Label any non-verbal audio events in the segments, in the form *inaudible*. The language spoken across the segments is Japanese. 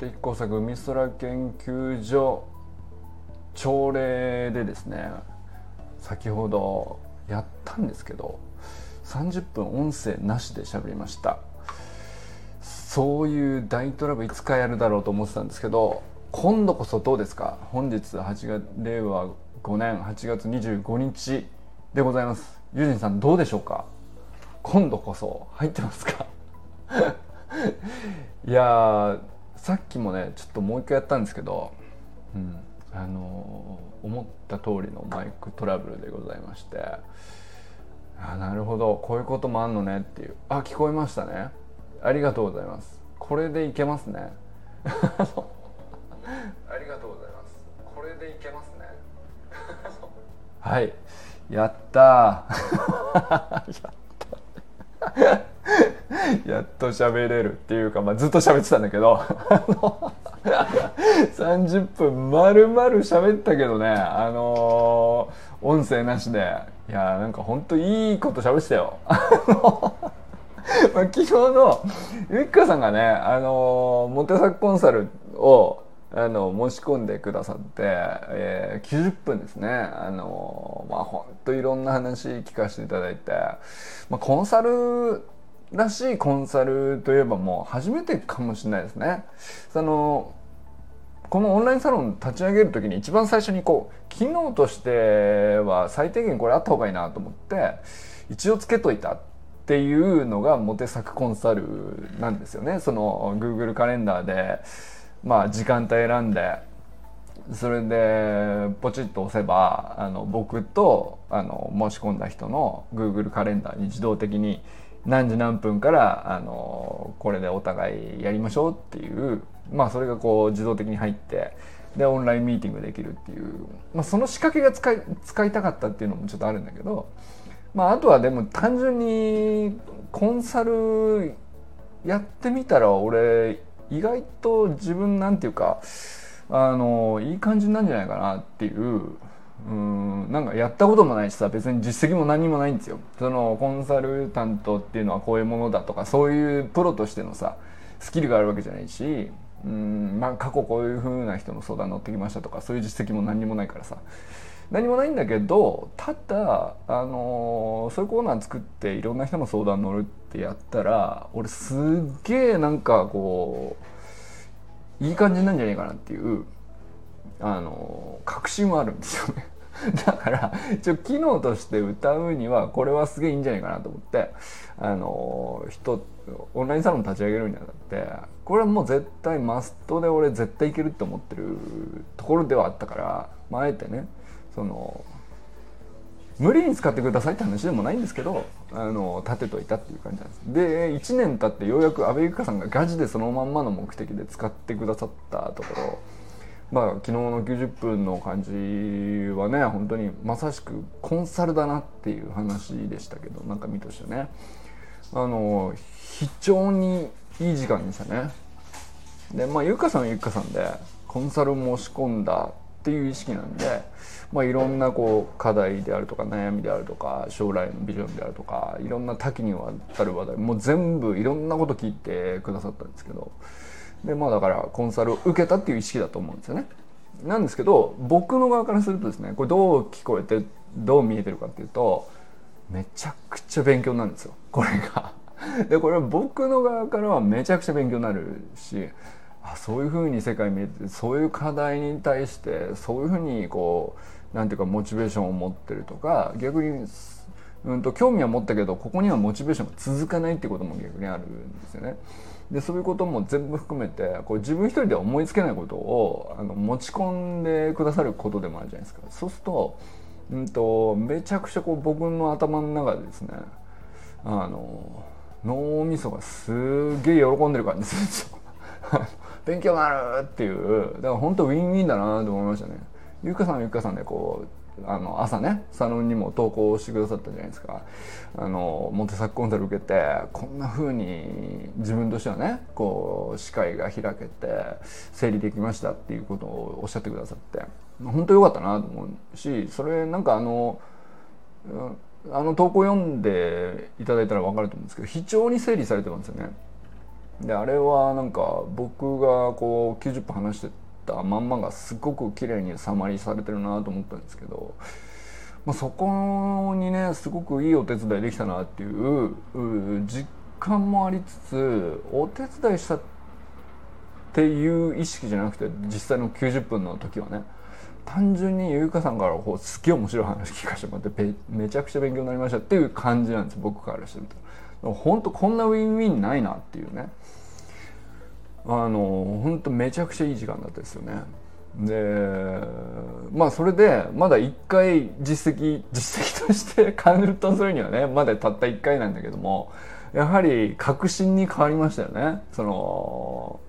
的工作海空研究所朝礼でですね先ほどやったんですけど30分音声なしで喋りました。そういう大トラブルいつかやるだろうと思ってたんですけど今度こそどうですか？本日8月令和5年8月25日でございます。ユージンさんどうでしょうか？今度こそ入ってますか？*laughs* いやさっきもねちょっともう一回やったんですけど、うん、あの、思った通りのマイクトラブルでございましてあなるほどこういうこともあんのねっていう。あ聞こえましたね。ありがとうございます。これでいけますね。*laughs* ありがとうございます。これでいけますね。*laughs* はい。やった *laughs* やった *laughs* やっと喋れるっていうか、まあ、ずっと喋ってたんだけど。30分丸々喋ったけどねあのー、音声なしで。いやーなんかほんといいこと喋ってたよ。*laughs* まあ、昨日のゆきかさんがね、あのモテサクコンサルをあの申し込んでくださって、えー、90分ですね。あのまあ本当いろんな話聞かせていただいて、まあ、コンサルらしいコンサルといえばもう初めてかもしれないですね。そのこのオンラインサロン立ち上げる時に一番最初にこう機能としては最低限これあった方がいいなと思って一応つけといたっていうのがモテ作コンサルなんですよね。その Google カレンダーでまあ時間帯選んでそれでポチッと押せばあの僕とあの申し込んだ人の Google カレンダーに自動的に何時何分からあのこれでお互いやりましょうっていうまあそれがこう自動的に入ってでオンラインミーティングできるっていう、まあ、その仕掛けが使い使いたかったっていうのもちょっとあるんだけどまあ、あとはでも単純にコンサルやってみたら俺意外と自分なんていうかあのいい感じなんじゃないかなっていううんなんかやったこともないしさ別に実績も何もないんですよ。そのコンサルタントっていうのはこういうものだとかそういうプロとしてのさスキルがあるわけじゃないしうんまあ過去こういうふうな人の相談乗ってきましたとかそういう実績も何にもないからさ。何もないんだけどただあのそういうコーナー作っていろんな人の相談乗るってやったら俺すっげえなんかこういい感じなんじゃないかなっていう。あの確信はあるんですよね。*laughs* だから一応機能として歌うにはこれはすげえいいんじゃないかなと思ってあの人オンラインサロン立ち上げるにあたってこれはもう絶対マストで俺絶対いけるって思ってるところではあったから、まあ、えてねその無理に使ってくださいって話でもないんですけどあの立てといたっていう感じなんですで1年経ってようやく阿部由香さんがガチでそのまんまの目的で使ってくださったところまあ昨日の90分の感じはね本当にまさしくコンサルだなっていう話でしたけど中身としてね。あの非常にいい時間でしたね。でまあゆかさんはゆかさんでコンサル申し込んだっていう意識なんでまあ、いろんなこう課題であるとか悩みであるとか将来のビジョンであるとかいろんな多岐にわたる話題もう全部いろんなこと聞いてくださったんですけどでまあだからコンサルを受けたっていう意識だと思うんですよね。なんですけど僕の側からするとですねこれどう聞こえてどう見えてるかっていうとめちゃくちゃ勉強なんですよこれが。でこれは僕の側からはめちゃくちゃ勉強になるしあそういうふうに世界見えてそういう課題に対してそういうふうにこうなんていうかモチベーションを持ってるとか逆にうんと興味は持ったけどここにはモチベーションが続かないってことも逆にあるんですよね。でそういうことも全部含めてこう自分一人では思いつけないことをあの持ち込んでくださることでもあるじゃないですか。そうすると,、うんと、めちゃくちゃこう僕の頭の中でですねあの脳みそがすげえ喜んでる感じするんですよ。*laughs* 勉強になるっていうだから本当ウィンウィンだなと思いましたね。ゆうかさんはゆかさんでこうあの朝ねサロンにも投稿してくださったじゃないですかあのモテサックコンサル受けてこんな風に自分としてはねこう視界が開けて整理できましたっていうことをおっしゃってくださって本当良かったなと思うしそれなんかあのあの投稿読んでいただいたら分かると思うんですけど非常に整理されてますよね。であれはなんか僕がこう90分話してたまんまがすごく綺麗にサマリーされてるなと思ったんですけど、まあ、そこにねすごくいいお手伝いできたなっていう実感もありつつお手伝いしたっていう意識じゃなくて実際の90分の時はね単純に優香さんからこうすっげえ面白い話聞かせてもらってめちゃくちゃ勉強になりましたっていう感じなんです僕からしてると本当こんなウィンウィンないなっていうね。あの本当めちゃくちゃいい時間だったですよねでまあそれでまだ1回実績実績として *laughs* カウントするにはねまだたった1回なんだけどもやはり確信に変わりましたよねその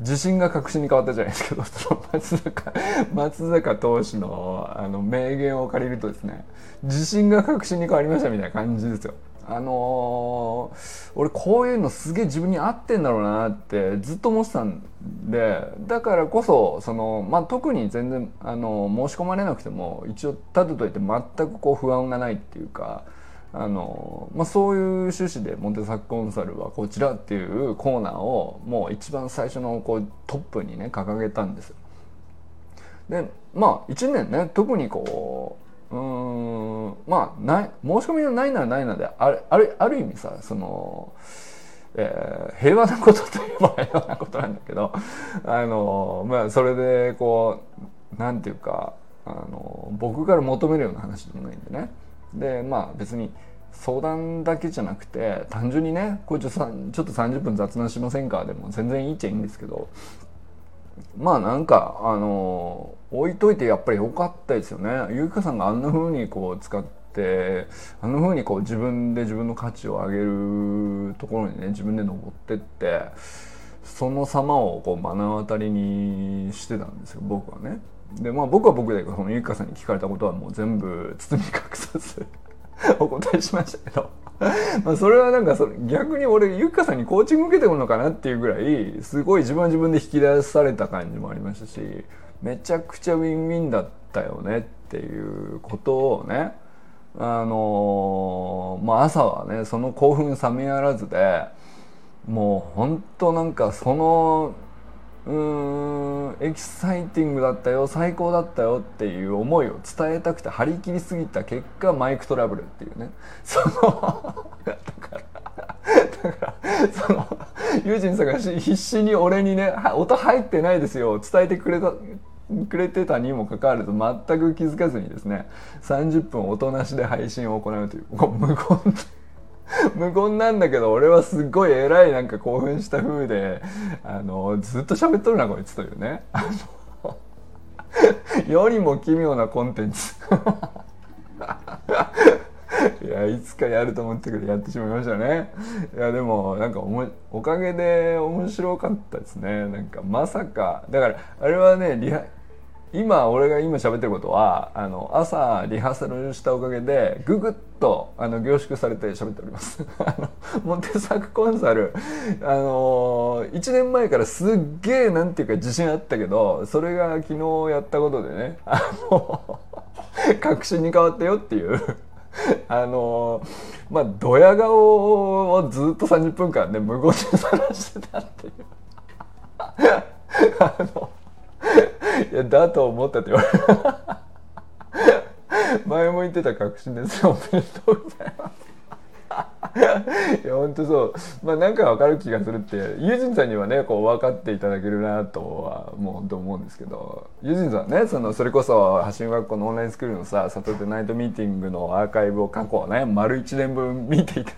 自信が確信に変わったじゃないですけど *laughs* その松坂松坂投手のあの名言を借りるとですね自信が確信に変わりましたみたいな感じですよ。あのー、俺こういうのすげえ自分に合ってんだろうなってずっと思ってたんでだからこそその、まあ、特に全然、あのー、申し込まれなくても一応立てといて全くこう不安がないっていうか。あのまあ、そういう趣旨でモンテサックコンサルはこちらっていうコーナーをもう一番最初のこうトップにね掲げたんですよ。でまあ1年ね特にこうんまあない申し込みがないならないなであるあるある意味さその、えー、平和なことといえば平和なことなんだけど *laughs* あのまあそれでこうなんていうかあの僕から求めるような話でもないんでね。でまあ別に相談だけじゃなくて単純にねこれちょっとちょっと30分雑談しませんかでも全然いいっちゃいいんですけどまあなんかあの置いといてやっぱり良かったですよねゆうかさんがあんな風にこう使ってあんな風にこう自分で自分の価値を上げるところにね自分で登ってってその様をこう目の当たりにしてたんですよ僕はね。でまあ僕は僕でそのゆかさんに聞かれたことはもう全部包み隠さず *laughs* お答えしましたけど *laughs* まあそれはなんかそれ逆に俺ゆかさんにコーチング受けてくるのかなっていうぐらいすごい自分自分で引き出された感じもありましたしめちゃくちゃウィンウィンだったよねっていうことをねあのー、まあ朝はねその興奮冷めやらずでもう本当なんかそのうーんエキサイティングだったよ最高だったよっていう思いを伝えたくて張り切りすぎた結果マイクトラブルっていうね。*laughs* そのだからだからそのユージンさんが必死に俺にね「音入ってないですよ」伝えてくれたくれてたにもかかわらず全く気づかずにですね30分音なしで配信を行うという無言 *laughs* 無言なんだけど俺はすっごい偉いなんか興奮した風であのずっと喋っとるなこいつというね。あの *laughs* 世にも奇妙なコンテンツ。*laughs* いやいつかやると思ったけどやってしまいましたね。いやでもなんかおもおかげで面白かったですね。なんかまさかだからあれはねリハ今俺が今喋ってることはあの朝リハーサルしたおかげでググッとあの凝縮されて喋っております。*laughs* モテサクコンサル。あの1年前からすっげえなんていうか自信あったけどそれが昨日やったことでねあの *laughs* 確信に変わったよっていう。*laughs* あのまあドヤ顔をずっと30分間ね無言で晒してたっていう。あのいやだと思ったって言われ前も言ってた確信ですおめでとうございます。*laughs* いや本当そう。まあなんか分かる気がするってユージンさんにはねこう分かっていただけるなとはもう本当思うんですけどユージンさんねそのそれこそ発信学校のオンラインスクールのさサトテナイトミーティングのアーカイブを過去ね丸1年分見ていた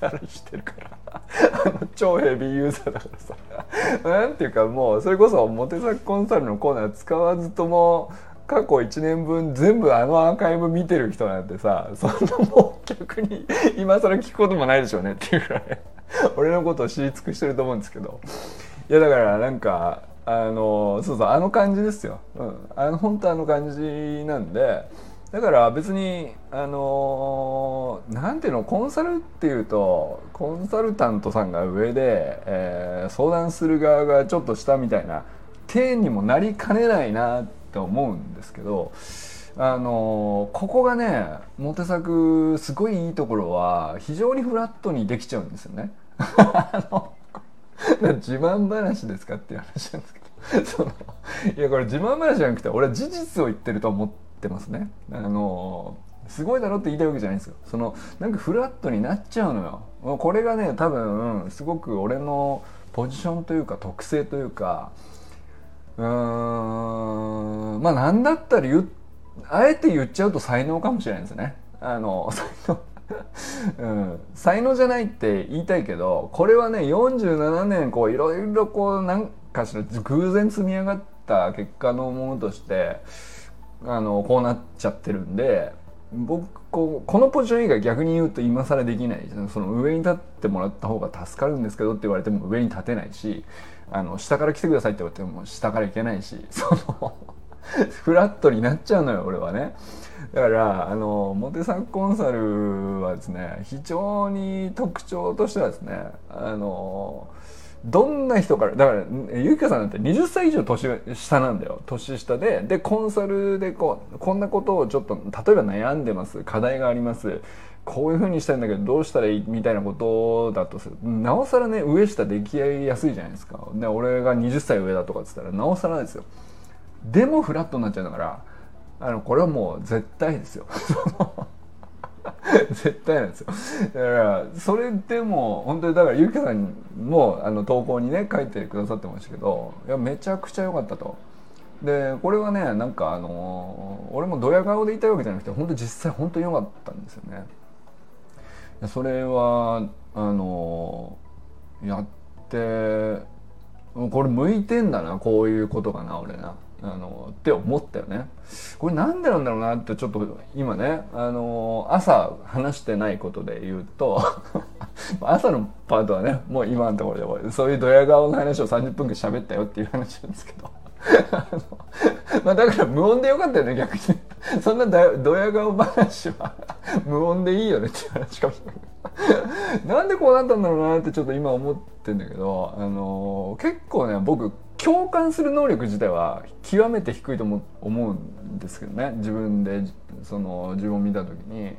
だいたりしてるから。*laughs* あの超ヘビーユーザーだからさ。*laughs* なんていうかもうそれこそモテサコンサルのコーナー使わずとも過去1年分全部あのアーカイブ見てる人なんてさそんなもう逆に *laughs* 今更聞くこともないでしょうねっていうぐらい俺のことを知り尽くしてると思うんですけど。いやだからなんかあのそうそうあの感じですよ、うん、あの本当あの感じなんでだから別にあのなんていうのコンサルっていうとコンサルタントさんが上で、えー、相談する側がちょっと下みたいな体にもなりかねないなってって思うんですけどあのここがねモテ作すごいいいところは非常にフラットにできちゃうんですよね。*laughs* 自慢話ですかっていう話なんですけどそのいやこれ自慢話じゃなくて俺は事実を言ってると思ってますね。あのすごいだろって言いたいわけじゃないんですよ。そのなんかフラットになっちゃうのよ。これがね多分すごく俺のポジションというか特性というかうーんまあ何だったら言あえて言っちゃうと才能かもしれないですね。あの *laughs* 才能うん、才能じゃないって言いたいけどこれはね47年こういろいろこう何かしら偶然積み上がった結果のものとしてあのこうなっちゃってるんで僕こうこのポジション以外逆に言うと今更できないその上に立ってもらった方が助かるんですけどって言われても上に立てないしあの下から来てくださいって言われても下から行けないし *laughs* そのフラットになっちゃうのよ俺はね。だからあのモテサッコンサルはですね非常に特徴としてはですねあのどんな人からだからゆきかさんなんて20歳以上年下なんだよ。年下で。でコンサルでこうこんなことをちょっと例えば悩んでます。課題があります。こういうふうにしたいんだけどどうしたらいいみたいなことだとする。なおさらね上下出来合いやすいじゃないですか。で俺が20歳上だとかっつったらなおさらですよ。でもフラットになっちゃうんだからあのこれはもう絶対ですよ。*laughs* *laughs* 絶対なんですよだからそれでも本当にだからゆきさんもあの投稿にね書いてくださってましたけどいやめちゃくちゃ良かったと。でこれはねなんかあの俺もドヤ顔で言いたいわけじゃなくて本当実際本当に良かったんですよね。それはあのやってこれ向いてんだなこういうことかな俺な。あのって思ったよね。これなんでなんだろうなってちょっと今ねあの朝話してないことで言うと *laughs* 朝のパートはねもう今のところでそういうドヤ顔の話を30分間喋ったよっていう話なんですけど。*laughs* まあだから無音でよかったよね逆に。そんなドヤ顔話は無音でいいよねっていう話かも。しれないなんでこうなったんだろうなってちょっと今思ってんだけどあの結構ね僕共感する能力自体は極めて低いと思うんですけどね。自分でその自分を見た時に。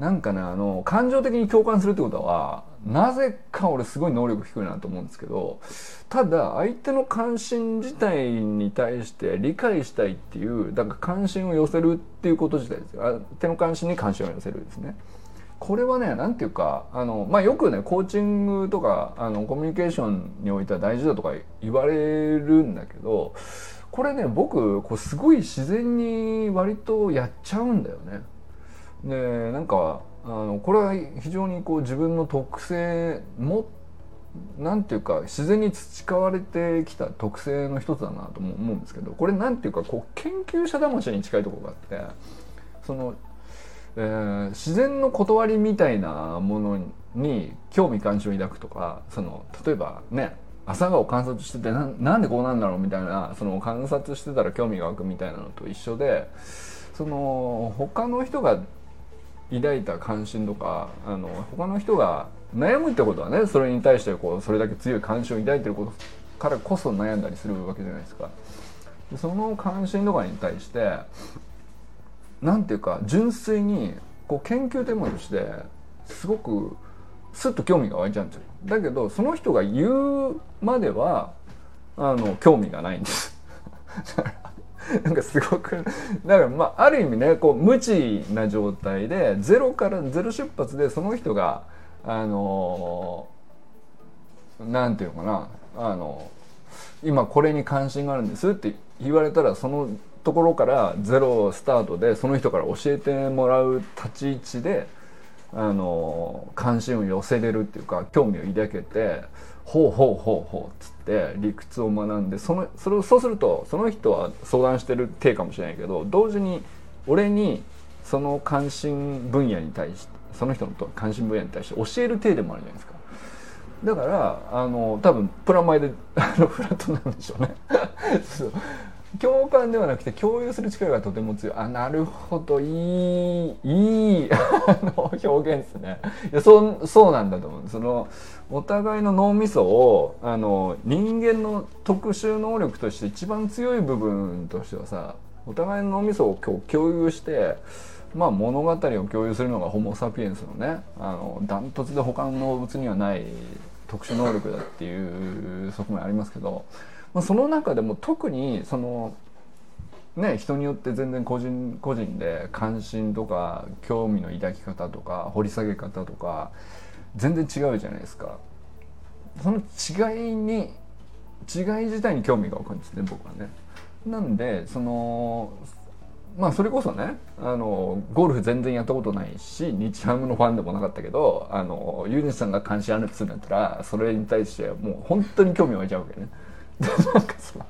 なんかねあの感情的に共感するってことはなぜか俺すごい能力低いなと思うんですけどただ相手の関心自体に対して理解したいっていうだから関心を寄せるっていうこと自体ですよ。相手の関心に関心を寄せるですね。これはね何ていうかあの、まあ、よくねコーチングとかあのコミュニケーションにおいては大事だとか言われるんだけどこれね僕こうすごい自然に割とやっちゃうんだよね。でなんかあのこれは非常にこう自分の特性もなんていうか自然に培われてきた特性の一つだなと思うんですけどこれなんていうかこう研究者魂に近いところがあってそのえー、自然の断りみたいなものに興味関心を抱くとかその例えばね朝顔観察しててなんでこうなんだろうみたいなその観察してたら興味が湧くみたいなのと一緒でその他の人が抱いた関心とかあの他の人が悩むってことはねそれに対してこうそれだけ強い関心を抱いてることからこそ悩んだりするわけじゃないですか。その関心とかに対してなんていうか純粋にこう研究テーマとしてすごくスッと興味が湧いちゃうんですよ。だけどその人が言うまではあの興味がないんです。*laughs* なんかすごくだからまあある意味ねこう無知な状態でゼロからゼロ出発でその人があのなんていうのかなあの今これに関心があるんですって言われたらそのところからゼロスタートでその人から教えてもらう立ち位置であの関心を寄せれるっていうか興味を抱けてほうほうほうほうっつって理屈を学んでそのそれをそうするとその人は相談してる体かもしれないけど同時に俺にその関心分野に対してその人の関心分野に対して教える体でもあるじゃないですか。だからあの多分プラマイであのフラットなんでしょうね *laughs* 共感ではなくて共有する力がとても強い。あなるほど。いいいい *laughs* の表現ですね。いやそうそうなんだと思う。そのお互いの脳みそをあの人間の特殊能力として一番強い部分としてはさお互いの脳みそを共有してまあ物語を共有するのがホモ・サピエンスのねあのダントツで他の動物にはない特殊能力だっていう側面ありますけど、まあ、その中でも特にそのね人によって全然個人個人で関心とか興味の抱き方とか掘り下げ方とか全然違うじゃないですか。その違いに違い自体に興味が湧くんですね僕はね。なんでそのまあそれこそねあのゴルフ全然やったことないし日ハムのファンでもなかったけどあのユージさんが関心あるってするんだったらそれに対してもう本当に興味湧いちゃうわけね。なんかその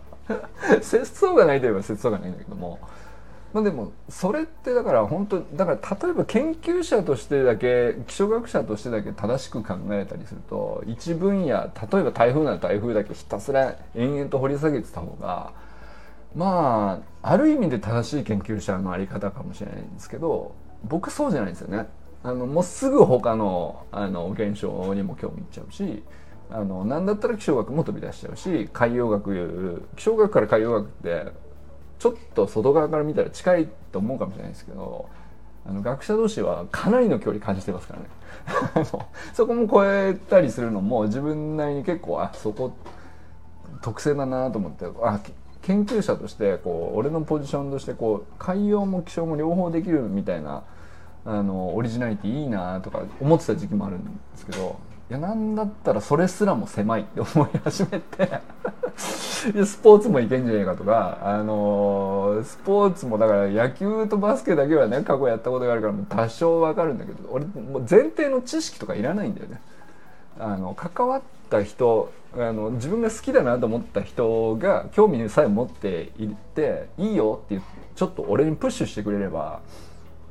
節操がないといえば節操がないんだけども。まあ、でもそれってだから本当だから例えば研究者としてだけ気象学者としてだけ正しく考えたりすると一分野例えば台風なら台風だけひたすら延々と掘り下げてた方がまあある意味で正しい研究者のあり方かもしれないんですけど僕そうじゃないんですよね。あのもうすぐ他のあの現象にも興味いっちゃうしあの何だったら気象学も飛び出しちゃうし海洋学気象学から海洋学ってちょっと外側から見たら近いと思うかもしれないですけどあの学者同士はかなりの距離感じてますからね。*laughs* そこも超えたりするのも自分なりに結構あそこ特性だなと思ってあ研究者としてこう俺のポジションとしてこう海洋も気象も両方できるみたいなあのオリジナリティいいなとか思ってた時期もあるんですけどいやなんだったらそれすらも狭いって *laughs* 思い始めて *laughs* スポーツもいけんじゃねえかとかあのー、スポーツもだから野球とバスケだけはね過去やったことがあるから多少わかるんだけど俺もう前提の知識とかいらないんだよね。あの関わった人あの自分が好きだなと思った人が興味さえ持っていっていいよってちょっと俺にプッシュしてくれれば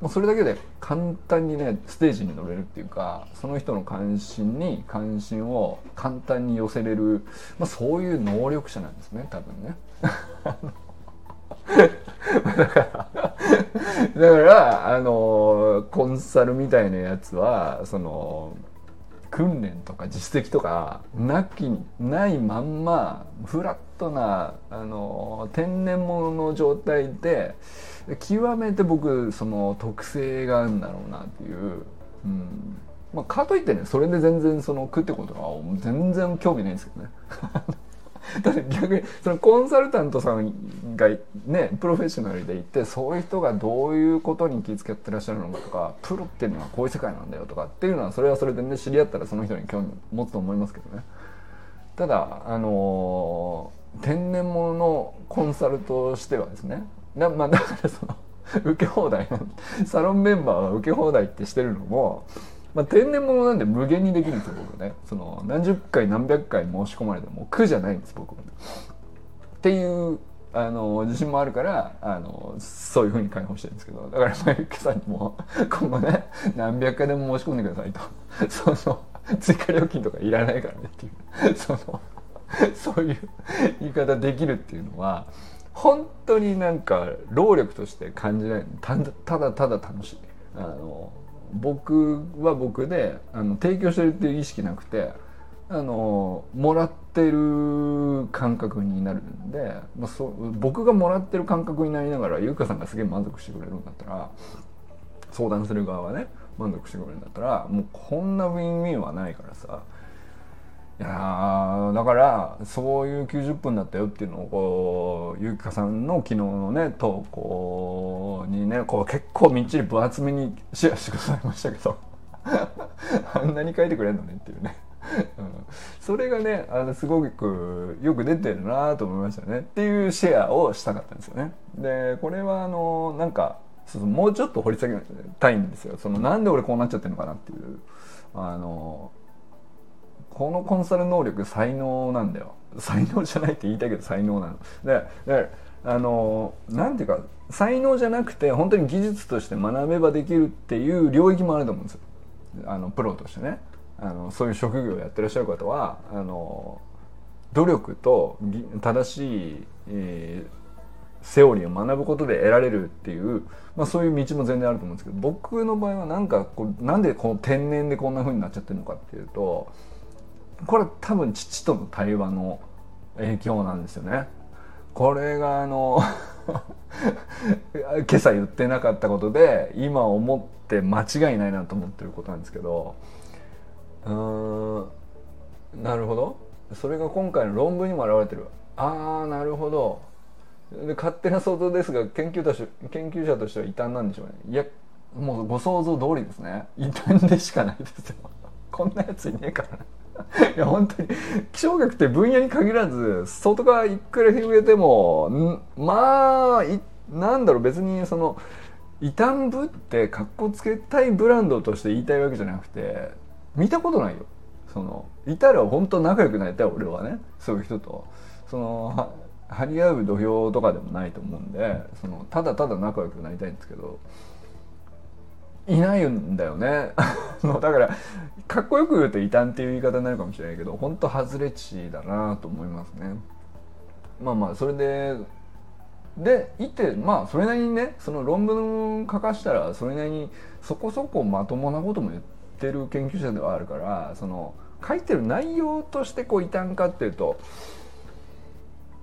もうそれだけで簡単にねステージに乗れるっていうかその人の関心に関心を簡単に寄せれる、まあ、そういう能力者なんですね多分ね。*laughs* だからだからあのコンサルみたいなやつはその訓練とか実績とかなきないまんまフラットなあの天然物の状態で極めて僕その特性があるんだろうなっていう、うんまあ、かといってねそれで全然その食ってことは全然興味ないんですけどね。*laughs* *laughs* だって逆にそのコンサルタントさんがねプロフェッショナルでいてそういう人がどういうことに気遣ってらっしゃるのかとかプロっていうのはこういう世界なんだよとかっていうのはそれはそれでね知り合ったらその人に興味持つと思いますけどね。ただあのー、天然物のコンサルとしてはですねなまあだからその受け放題サロンメンバーは受け放題ってしてるのもまあ、天然物なんで無限にできるんですよ僕ね。その何十回何百回申し込まれても苦じゃないんです僕は、っていうあの自信もあるからあのそういうふうに解放してるんですけど。だからマユッケさんにも今後ね何百回でも申し込んでくださいと。その追加料金とかいらないからねっていう。そのそういう言い方できるっていうのは本当になんか労力として感じないただただ楽しい。あの僕は僕であの提供してるっていう意識なくてあのもらってる感覚になるんで、まあ、そ僕がもらってる感覚になりながら優香さんがすげえ満足してくれるんだったら相談する側はね満足してくれるんだったらもうこんなウィンウィンはないからさいやだからそういう90分だったよっていうのをこうゆきかさんの昨日のね投稿にねこう結構みっちり分厚めにシェアしてくださいましたけど。*laughs* あんなに書いてくれんのねっていうね、うん、それがねあのすごくよく出てるなと思いましたねっていうシェアをしたかったんですよね。でこれはあのなんかもうちょっと掘り下げたいんですよ。そのなんで俺こうなっちゃってるのかなっていう。あのこのコンサル能力才能なんだよ。才能じゃないって言いたいけど才能なの。でだからあのなんていうか才能じゃなくて本当に技術として学べばできるっていう領域もあると思うんですよ。あのプロとしてね。あのそういう職業をやってらっしゃる方はあの努力と正しい、えー、セオリーを学ぶことで得られるっていう、まあ、そういう道も全然あると思うんですけど僕の場合はなんかこうなんでこの天然でこんな風になっちゃってるのかっていうとこれ多分父との対話の影響なんですよね。これがあの *laughs* 今朝言ってなかったことで今思って間違いないなと思ってることなんですけど。うんなるほど。それが今回の論文にも表れてる。ああなるほど。で勝手な想像ですが研究とし研究者としては異端なんでしょうね。いやもうご想像通りですね。異端でしかないですよ。こんなやついねえからいや本当に気象学って分野に限らず外側いくら広げてもまあなんだろう別にその異端部ってかっこつけたいブランドとして言いたいわけじゃなくて見たことないよ。そのいたら本当仲良くなりたい俺はね。そういう人と。その張り合う土俵とかでもないと思うんでそのただただ仲良くなりたいんですけど。いないんだよね。*laughs* だからかっこよく言うと異端っていう言い方になるかもしれないけど本当外れ値だなと思いますね。まあまあそれででいてまあそれなりにねその論文書かしたらそれなりにそこそこまともなことも言ってる研究者ではあるからその書いてる内容としてこう異端かっていうと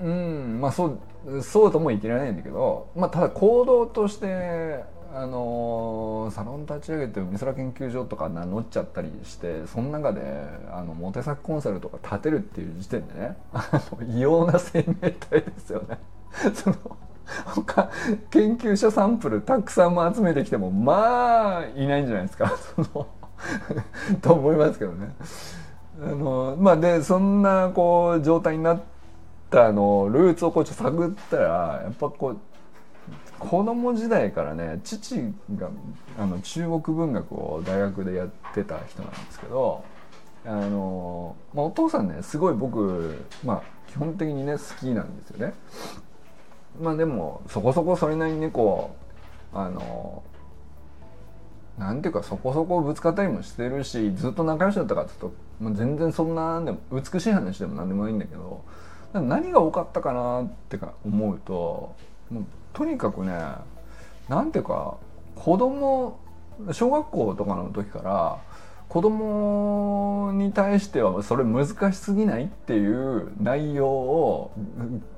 うんまあそうそうとも言ってられないんだけど、まあ、ただ行動としてあのサロン立ち上げて美空研究所とか名乗っちゃったりしてその中であのモテ作コンサルとか立てるっていう時点でねあの異様な生命体ですよね。*laughs* その他研究者サンプルたくさん集めてきてもまあいないんじゃないですか *laughs* と思いますけどね。あのまあでそんなこう状態になったのルーツをこうちょっと探ったらやっぱこう子供時代からね父があの中国文学を大学でやってた人なんですけどあの、まあ、お父さんねすごい僕、まあ、基本的にね好きなんですよね。まあでもそこそこそれなりにねこうあのなんていうかそこそこぶつかったりもしてるしずっと仲良しだったかっていうと、まあ、全然そんなでも美しい話でも何でもないんだけど何が多かったかなってか思うともうとにかくねなんていうか子供小学校とかの時から子供に対してはそれ難しすぎないっていう内容を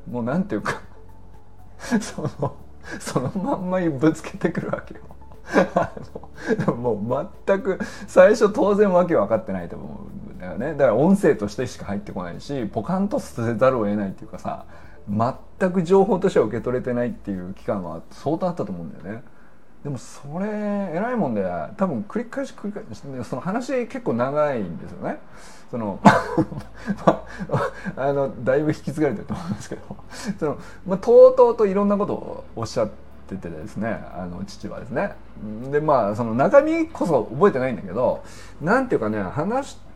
もうなんていうか *laughs* そのそのまんまにぶつけてくるわけよ。*laughs* もう全く最初当然わけ分かってないと思うんだよねだから音声としてしか入ってこないしポカンとせざるを得ないっていうかさ全く情報としては受け取れてないっていう期間は相当あったと思うんだよね。でもそれ偉いもんで多分繰り返し繰り返しその話結構長いんですよね。その *laughs* あのだいぶ引き継がれてると思うんですけどその、まあ、とうとうといろんなことをおっしゃっててですねあの父はですね。でまあその中身こそ覚えてないんだけどなんていうかね話して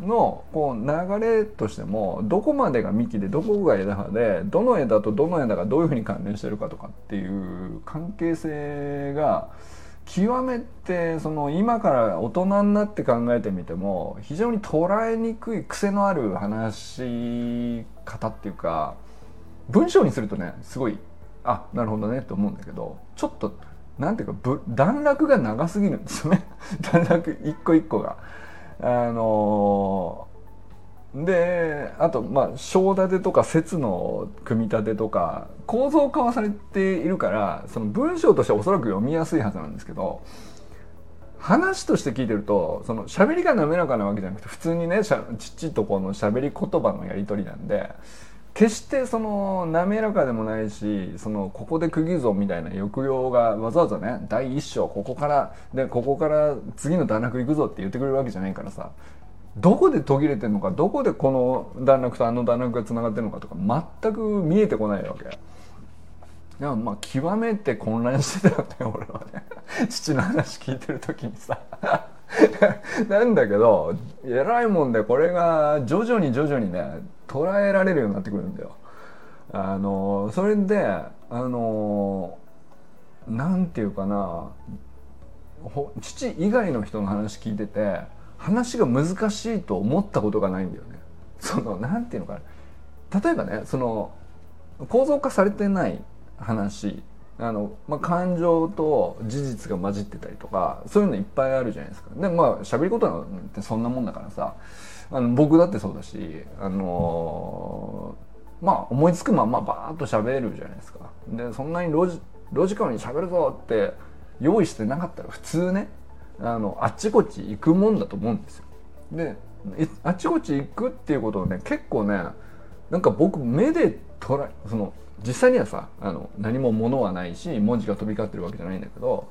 のこう流れとしてもどこまでが幹でどこが枝葉でどの枝とどの枝がどういうふうに関連してるかとかっていう関係性が極めてその今から大人になって考えてみても非常に捉えにくい癖のある話し方っていうか文章にするとねすごいあなるほどねと思うんだけどちょっとなんていうか段落が長すぎるんですよね *laughs* 段落一個一個が。あのであとまあ章立てとか説の組み立てとか構造化はされているからその文章としてはおそらく読みやすいはずなんですけど話として聞いてるとその喋りが滑らかなわけじゃなくて普通にねちちとこの喋り言葉のやり取りなんで決してその滑らかでもないしそのここで区切るぞみたいな抑揚がわざわざね第一章ここからでここから次の段落行くぞって言ってくれるわけじゃないからさどこで途切れてるのかどこでこの段落とあの段落がつながってるのかとか全く見えてこないわけ。でもまあ極めて混乱してたよね俺はね父の話聞いてる時にさ *laughs* なんだけど偉いもんでこれが徐々に徐々にね捉えられるようになってくるんだよ。あのそれであのなんていうかな父以外の人の話聞いてて話が難しいと思ったことがないんだよね。そのなんていうのかな例えばねその構造化されてない話あの、まあ、感情と事実が混じってたりとかそういうのいっぱいあるじゃないですか。でまあ喋りことなんてそんなもんだからさあの僕だってそうだしあのー、まあ思いつくままバーッと喋るじゃないですか。でそんなにロジロジカルに喋るぞって用意してなかったら普通ねあのあっちこっち行くもんだと思うんですよ。であっちこっち行くっていうことをね結構ねなんか僕目で捉えその実際にはさあの何も物はないし文字が飛び交ってるわけじゃないんだけど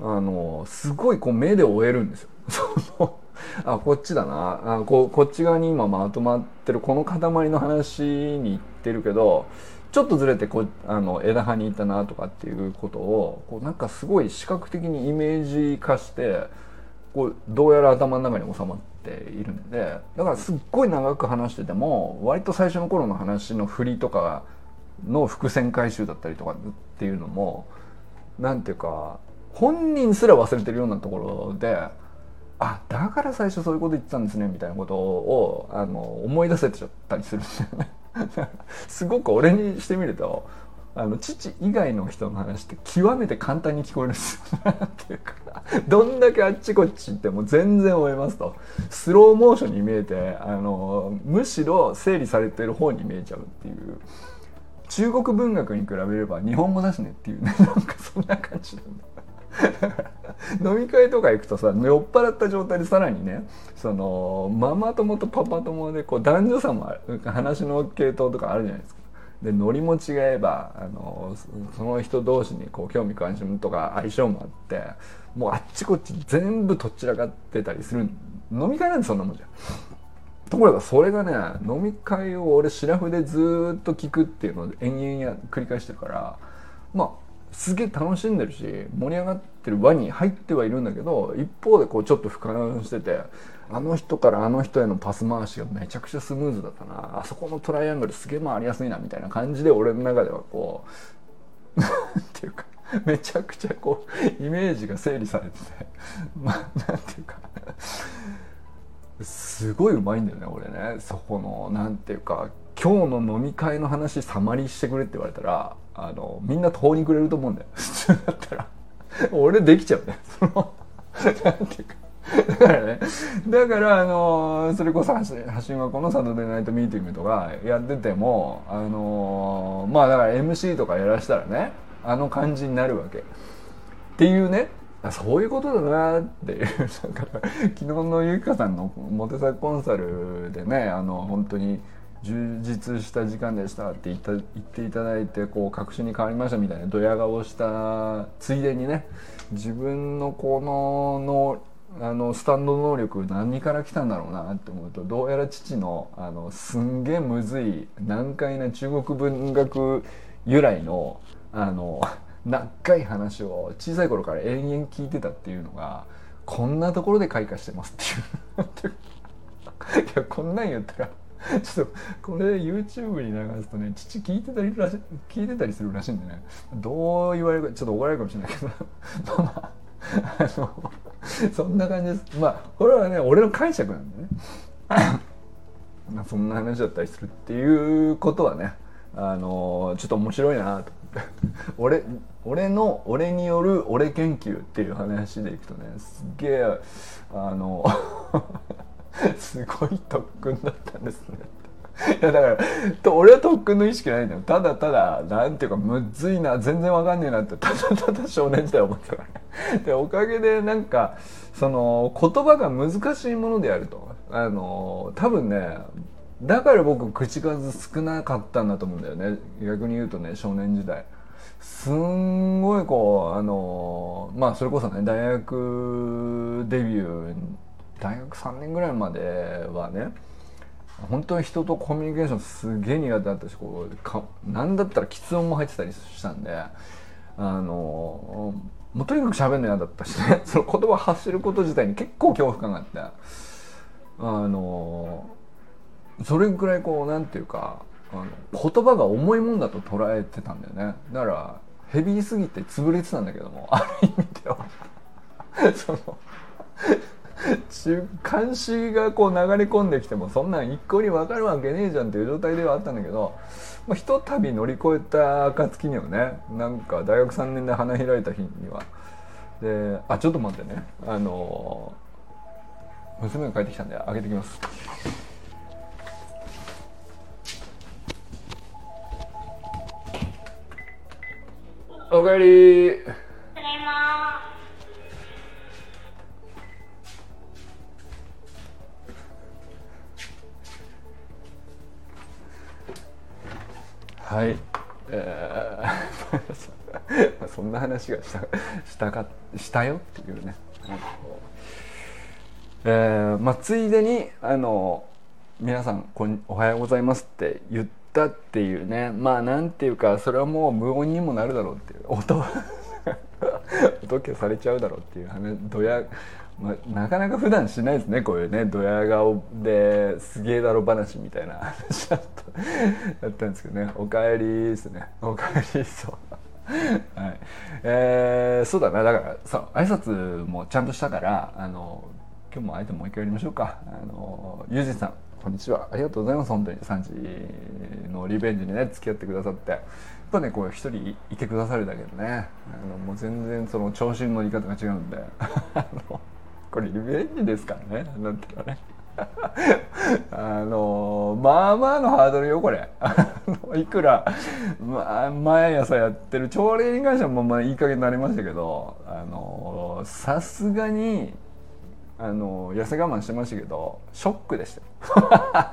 あのすごいこう目で追えるんですよ。*laughs* あこっちだなあここっち側に今まとまってるこの塊の話に行ってるけどちょっとずれてこあの枝葉に行ったなとかっていうことをこうなんかすごい視覚的にイメージ化してこうどうやら頭の中に収まってているんでだからすっごい長く話してても割と最初の頃の話の振りとかの伏線回収だったりとかっていうのもなんていうか本人すら忘れてるようなところであだから最初そういうこと言ってたんですねみたいなことをあの思い出せちゃったりするんだよね。*laughs* すごく俺にしてみるとあの父以外の人の話って極めて簡単に聞こえるんですよ。っていうかどんだけあっちこっち行っても全然追えますとスローモーションに見えてあのむしろ整理されてる方に見えちゃうっていう中国文学に比べれば日本語だしねっていうね *laughs* なんかそんな感じなんだ。飲み会とか行くとさ酔っ払った状態でさらにねそのママ友とパパ友でこう男女差もある話の系統とかあるじゃないですか。でノリも違えばあのその人同士にこう興味関心とか相性もあってもうあっちこっち全部とっちらかってたりする飲み会なんてそんなもんじゃん。ところがそれがね飲み会を俺シラフでずっと聞くっていうのを延々や繰り返してるからまあすげえ楽しんでるし盛り上がってる輪に入ってはいるんだけど一方でこうちょっと俯瞰しててあの人からあの人へのパス回しがめちゃくちゃスムーズだったな。あそこのトライアングルすげえ回りやすいなみたいな感じで俺の中ではこう *laughs* なんていうかめちゃくちゃこうイメージが整理されてて *laughs* まあなんていうかすごいうまいんだよね俺ね。そこのなんていうか今日の飲み会の話サマリーしてくれって言われたらあのみんな途方に暮れると思うんだよ。*laughs* 普通だったら。俺できちゃうね。そのなんていうか。だからね。だからあのそれこそ橋信和子の「サタデーナイトミーティング」とかやっててもあのまあだから MC とかやらしたらねあの感じになるわけ。っていうね。そういうことだなっていう。*laughs* だから昨日のゆきかさんのモテサコンサルでねあの本当に充実した時間でしたって言った言っていただいてこう確信に変わりましたみたいなドヤ顔したついでにね自分のこののあのスタンド能力何から来たんだろうなって思うとどうやら父のあのすんげえむずい難解な中国文学由来のあの長い話を小さい頃から延々聞いてたっていうのがこんなところで開花してますっていう。*laughs* いやこんなん言ったら *laughs* ちょっとこれ YouTube に流すとね父聞いてたりらし聞いてたりするらしいんでね。どう言われるかちょっと怒られるかもしれないけど。*laughs* まああの *laughs* そんな感じです。まあこれはね俺の解釈なんでね。ま *coughs* あそんな話だったりするっていうことはねあのちょっと面白いなと。俺俺の俺による俺研究っていう話でいくとねすげえあのすごい特訓だったんですね。*laughs* いやだからと俺は特訓の意識ないんだよ。ただただなんていうかむずいな全然わかんねえなってただただ少年時代思ってたから。でおかげでなんかその言葉が難しいものであると。あの多分ねだから僕口数少なかったんだと思うんだよね。逆に言うとね少年時代。すんごいこうあのまあそれこそね大学デビュー大学3年ぐらいまではね本当に人とコミュニケーションすげえ苦手だったしこうかなんだったら喫音も入ってたりしたんであのもうとにかく喋るの嫌だったしね *laughs* その言葉発すること自体に結構恐怖感があってあのそれぐらいこうなんていうかあの言葉が重いもんだと捉えてたんだよね。だからヘビーすぎて潰れてたんだけどもある意味では。*laughs* その *laughs* 監視がこう流れ込んできてもそんなん一向に分かるわけねえじゃんっていう状態ではあったんだけど、まあ、ひとたび乗り越えた暁にはねなんか大学3年で花開いた日には。であちょっと待ってね。あの娘が帰ってきたんで開けてきます。おかえり。ただいまはい。えー *laughs* そんな話がしたしたかしたよっていうね。えーまあ、ついでにあの皆さんこんおはようございますって言ったっていうね。まあなんていうかそれはもう無音にもなるだろうっていう。音 *laughs* 音消されちゃうだろうっていう話ドヤ、まあ、なかなか普段しないですねこういうねドヤ顔ですげえだろ話みたいな *laughs* 話だったんですけどね「おかえり」ですね「おかえり」そう。はい。えー、そうだな。だからそう挨拶もちゃんとしたからあの今日も相手もう一回やりましょうか。あのゆうじさんこんにちは。ありがとうございます。本当に。3時のリベンジにね付き合ってくださって。やっぱねこう一人いてくださるだけでねあのもう全然その調子の乗り方が違うんで。*laughs* あのこれリベンジですからね。なんていうのね。*laughs* あのまあまあのハードルよこれ。*laughs* いくら、まあ、毎朝やってる朝礼に関してはもうまあいい加減になりましたけどあのさすがにあの痩せ我慢してましたけどショックでした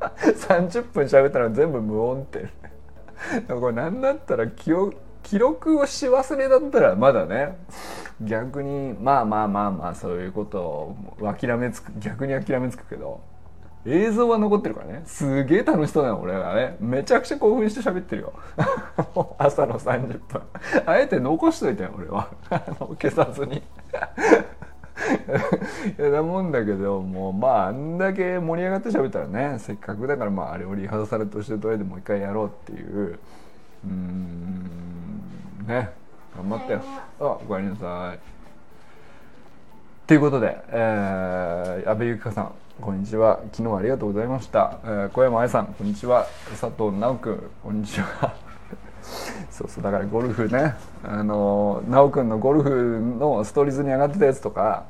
30分 *laughs* 喋ったら全部無音ってこれ何だったら記憶記録をし忘れだったらまだね逆にまあまあまあまあそういうことを諦めつく逆に諦めつくけど映像は残ってるからね。すげえ楽しそうなの俺がね。めちゃくちゃ興奮して喋ってるよ。*laughs* 朝の30分。あえて残しといたよ俺は。*laughs* 消さずに。*laughs* いやだもんだけどもうまああんだけ盛り上がって喋ったらねせっかくだからまああれをリハーサルとしてとりあえずもう一回やろうっていう。うん。ね。頑張ったよ。あおかえりなさい。ということで、えー、安倍ゆきかさんこんにちは。昨日はありがとうございました、えー、小山愛さんこんにちは。佐藤直君こんにちは。*laughs* そうそうだからゴルフね。あの直君のゴルフのストーリーズに上がってたやつとか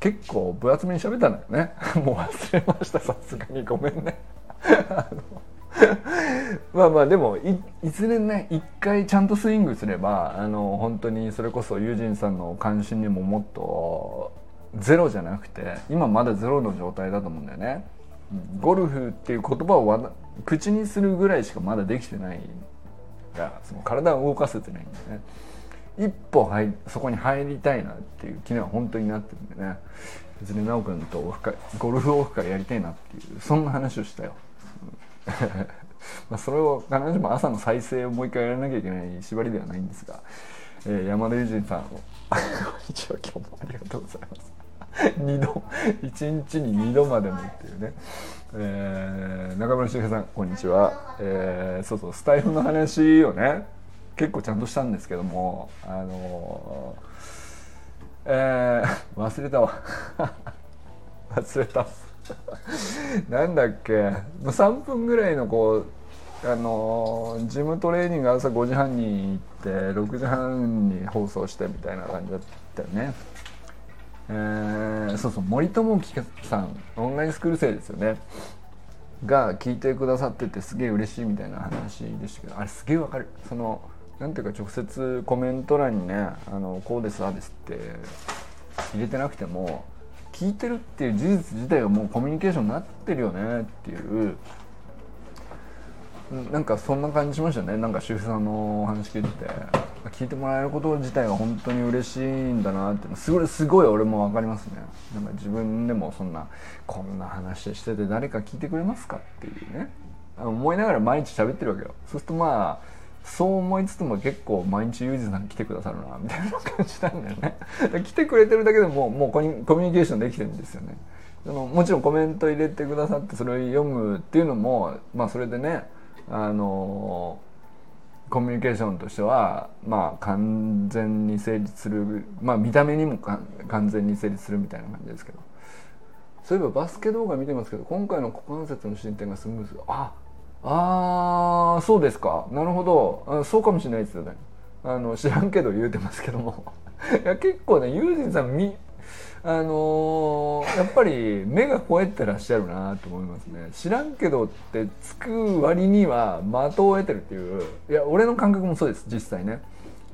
結構分厚めに喋ったんだよね。*laughs* もう忘れましたさすがに。ごめんね *laughs* *laughs* まあまあでもいずれね一回ちゃんとスイングすればあの本当にそれこそユージンさんの関心にももっとゼロじゃなくて今まだゼロの状態だと思うんだよね。ゴルフっていう言葉を口にするぐらいしかまだできてないがその体を動かせてないんでね一歩入そこに入りたいなっていう気には本当になってるんでね別に奈くんとオフ会ゴルフオフ会やりたいなっていうそんな話をしたよ。*laughs* まあそれを必ずしも朝の再生をもう一回やらなきゃいけない縛りではないんですが、えー、山田裕二さんを。こんにちは今日もありがとうございます。2度1日に2度までもっていうね、えー、中村修平さんこんにちは、えー、そうそうスタイフの話をね結構ちゃんとしたんですけどもあのー、えー、忘れたわ。*laughs* 忘れた *laughs* なんだっけ？3分ぐらいのこうあの、ジムトレーニング朝5時半に行って6時半に放送してみたいな感じだったよね。えー、そうそう森友樹さんオンラインスクール生ですよね。が聞いてくださっててすげえ嬉しいみたいな話でしたけどあれすげえわかる。そのなんていうか直接コメント欄にね「あのこうですああです」って入れてなくても聞いてるっていう事実自体はもうコミュニケーションになってるよねっていう。なんかそんな感じしましたね。なんか主婦さんのお話聞いてて。聞いてもらえること自体が本当に嬉しいんだなって。すごいすごい俺も分かりますね。なんか自分でもそんなこんな話してて誰か聞いてくれますかっていうね。思いながら毎日喋ってるわけよ。そうするとまあそう思いつつも結構毎日ユージさん来てくださるなみたいな感じなんだよね。*laughs* 来てくれてるだけでももうコミュニケーションできてるんですよね。そのもちろんコメント入れてくださってそれを読むっていうのもまあそれでねあのコミュニケーションとしてはまあ完全に成立するまあ見た目にも完全に成立するみたいな感じですけど。そういえばバスケ動画見てますけど今回の股関節の進展がスムーズ。あああそうですか。なるほど。あそうかもしれないですよね。あの知らんけど言うてますけども。*laughs* いや結構ねユージンさんみあのー、やっぱり目が肥えてらっしゃるなと思いますね。知らんけどってつく割には的を得てるっていう。いや俺の感覚もそうです実際ね。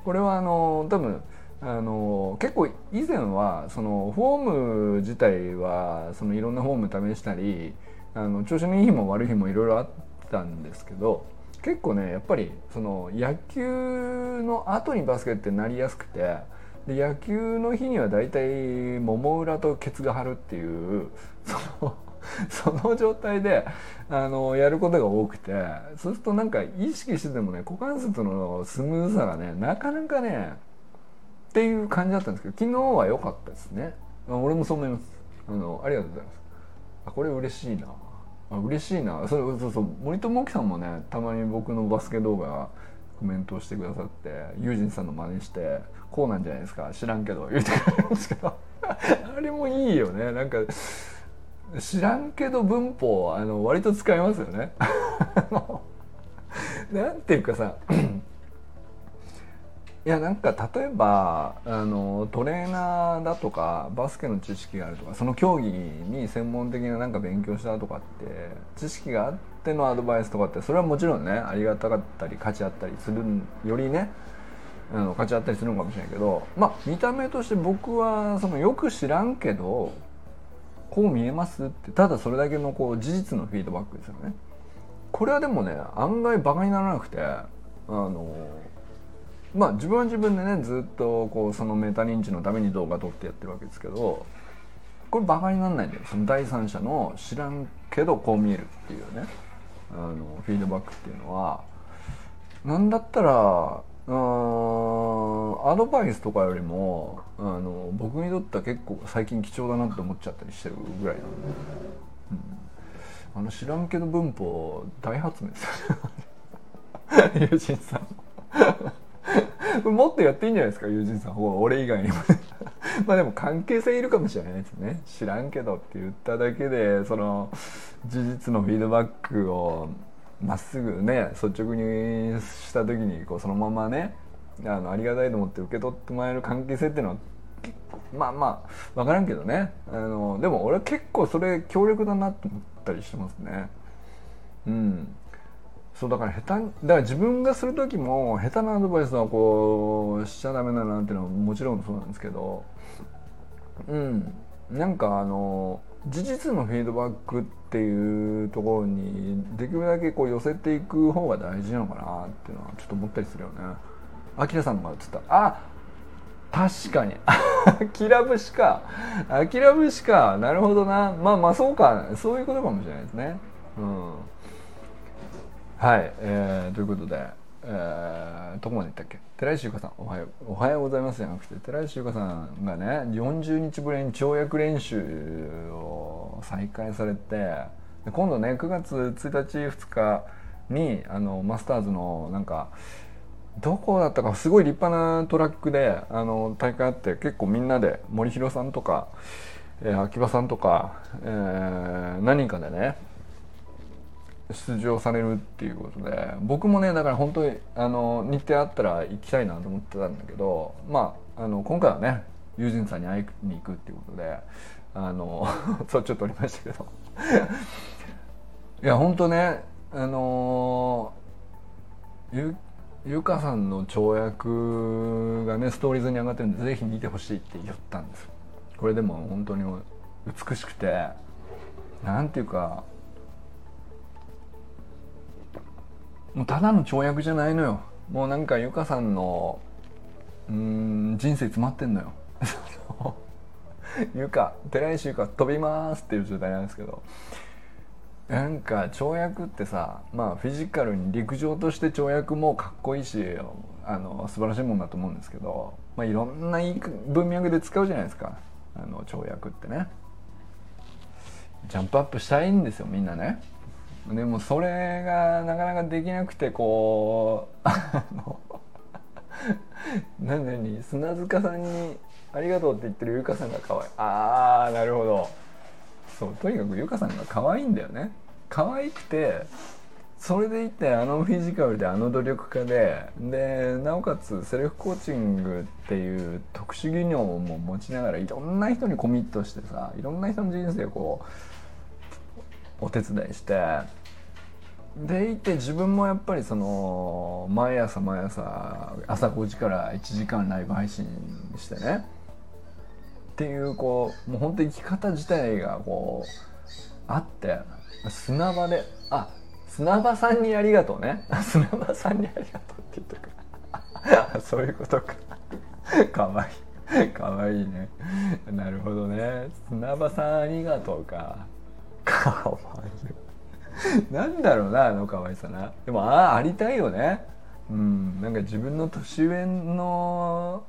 これはあのー、多分あの、結構以前はそのフォーム自体はそのいろんなフォーム試したりあの調子のいい日も悪い日もいろいろあったんですけど結構ねやっぱりその野球の後にバスケってなりやすくてで野球の日には大体もも裏とケツが張るっていうそのその状態であのやることが多くてそうするとなんか意識しててもね股関節のスムーズさがねなかなかねっていう感じだったんですけど昨日は良かったですね。俺もそう思います。あのありがとうございます。あこれ嬉しいな。あ嬉しいな。そうそうそう。森友樹さんもねたまに僕のバスケ動画コメントをしてくださってユージンさんの真似してこうなんじゃないですか知らんけど言うてくれるんですけど *laughs* あれもいいよね。なんか知らんけど文法あの割と使いますよね。*laughs* なんていうかさいやなんか例えばあのトレーナーだとかバスケの知識があるとかその競技に専門的ななんか勉強したとかって知識があってのアドバイスとかってそれはもちろんねありがたかったり価値あったりするよりねあの価値あったりするのかもしれないけどまあ見た目として僕はそのよく知らんけどこう見えますってただそれだけのこう事実のフィードバックですよね。これはでもね案外バカにならなくてあのまあ自分は自分でねずっとこうそのメタ認知のために動画撮ってやってるわけですけどこれバカにならないんだよその第三者の知らんけどこう見えるっていうねあのフィードバックっていうのは。なんだったらアドバイスとかよりもあの僕にとっては結構最近貴重だなって思っちゃったりしてるぐらいなんで、うん、あの知らんけど文法大発明ですよ *laughs* 友人さん。もっとやっていいんじゃないですか友人さん。俺以外にも。*laughs* まあでも関係性いるかもしれないですね。知らんけどって言っただけでその事実のフィードバックをまっすぐね率直にした時にこうそのままねあのありがたいと思って受け取ってもらえる関係性っていうのはまあまあ分からんけどね。あのでも俺は結構それ強力だなと思ったりしてますね。うん。そうだから下手だから自分がする時も下手なアドバイスはこうしちゃダメだなっていうのはもちろんそうなんですけどうん。なんかあの事実のフィードバックっていうところにできるだけこう寄せていく方が大事なのかなっていうのはちょっと思ったりするよね。あきらさんが映った。あ確かに。きら節か。あきら節か。なるほどな。まあまあそうか。そういうことかもしれないですね。うん。はい、えー、ということで、えー、どこまで行ったっけ？寺井修香さんおはようおはようございます。じゃなくて寺井修香さんがね40日ぶりに跳躍練習を再開されて今度ね9月1日2日にあのマスターズのなんかどこだったかすごい立派なトラックであの大会あって結構みんなで森弘さんとか、えー、秋葉さんとか、えー、何人かでね出場されるっていうことで僕もねだから本当にあの日程あったら行きたいなと思ってたんだけどまああの今回はね友人さんに会いに行くっていうことであの *laughs* そっちを取りましたけど。*laughs* いや本当ねあのゆゆかさんの跳躍がねストーリーズに上がってるんでぜひ見てほしいって言ったんです。これでも本当に美しくてなんていうかもうただの跳躍じゃないのよ。もうなんかゆかさんのうん人生詰まってんのよ。*laughs* ゆか寺石ゆか飛びますっていう状態なんですけど。なんか跳躍ってさまあフィジカルに陸上として跳躍もかっこいいしあの素晴らしいもんだと思うんですけど、まあ、いろんな文脈で使うじゃないですか。あの跳躍ってね。ジャンプアップしたいんですよみんなね。でもそれがなかなかできなくてこうあの何に砂塚さんに「ありがとう」って言ってるゆかさんが可愛い。ああなるほど。そうとにかくゆかさんが可愛いんだよね。可愛くてそれでいてあのフィジカルであの努力家ででなおかつセルフコーチングっていう特殊技能も持ちながらいろんな人にコミットしてさいろんな人の人生をこうお手伝いして。でいて自分もやっぱりその毎朝毎朝朝5時から1時間ライブ配信してね。っていうこうもう本当生き方自体がこうあって砂場であ砂場さんにありがとうね。*laughs* 砂場さんにありがとうって言ったか *laughs* そういうことか。*laughs* かわいい。かわいいね。なるほどね。砂場さんありがとうか。かわいいなんだろうなあの可愛さな。でもああありたいよね。うん。なんか自分の年上の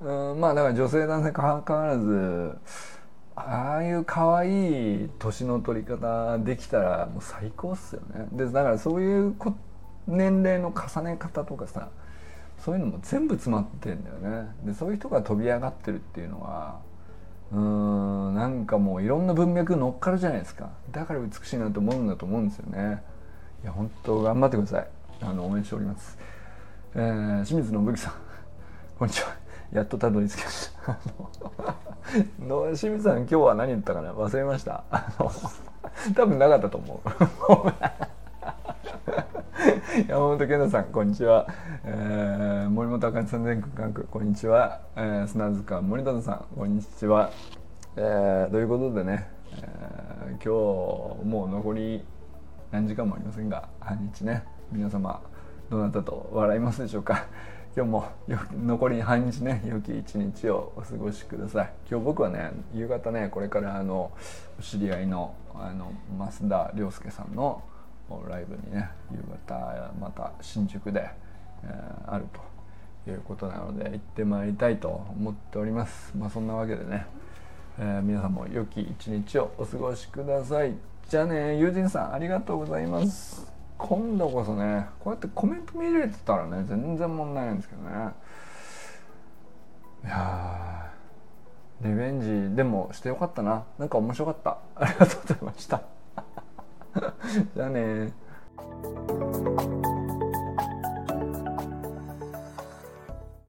うんまあだから女性男性かかわらずああいう可愛い年の取り方できたらもう最高っすよね。でだからそういうこ年齢の重ね方とかさそういうのも全部詰まってんだよね。でそういう人が飛び上がってるっていうのはうんなんかもういろんな文脈乗っかるじゃないですか。だから美しいなと思うんだと思うんですよね。いや本当頑張ってください。あの応援しております。えー、清水信之さん。こんにちは。やっとたどり着きました。の *laughs* 清水さん今日は何言ったかな？忘れました。多分なかったと思う。*laughs* 山本健太さんこんにちは、えー、森本茜さん全国管区こんにちは、えー、砂塚森田さんこんにちは、えー、ということでね、えー、今日もう残り何時間もありませんが半日ね皆様どなたと笑いますでしょうか。*laughs* 今日も残り半日ね良き一日をお過ごしください。今日僕はね夕方ねこれからあの知り合いのあの増田亮介さんのライブにね夕方また新宿で、えー、あるということなので行ってまいりたいと思っております。まあそんなわけでね、えー、皆さんも良き一日をお過ごしください。じゃあね友人さんありがとうございます。今度こそねこうやってコメント見れてたらね全然問題ないんですけどね。いやリベンジでもしてよかったな。なんか面白かった。ありがとうございました。*laughs* じゃあね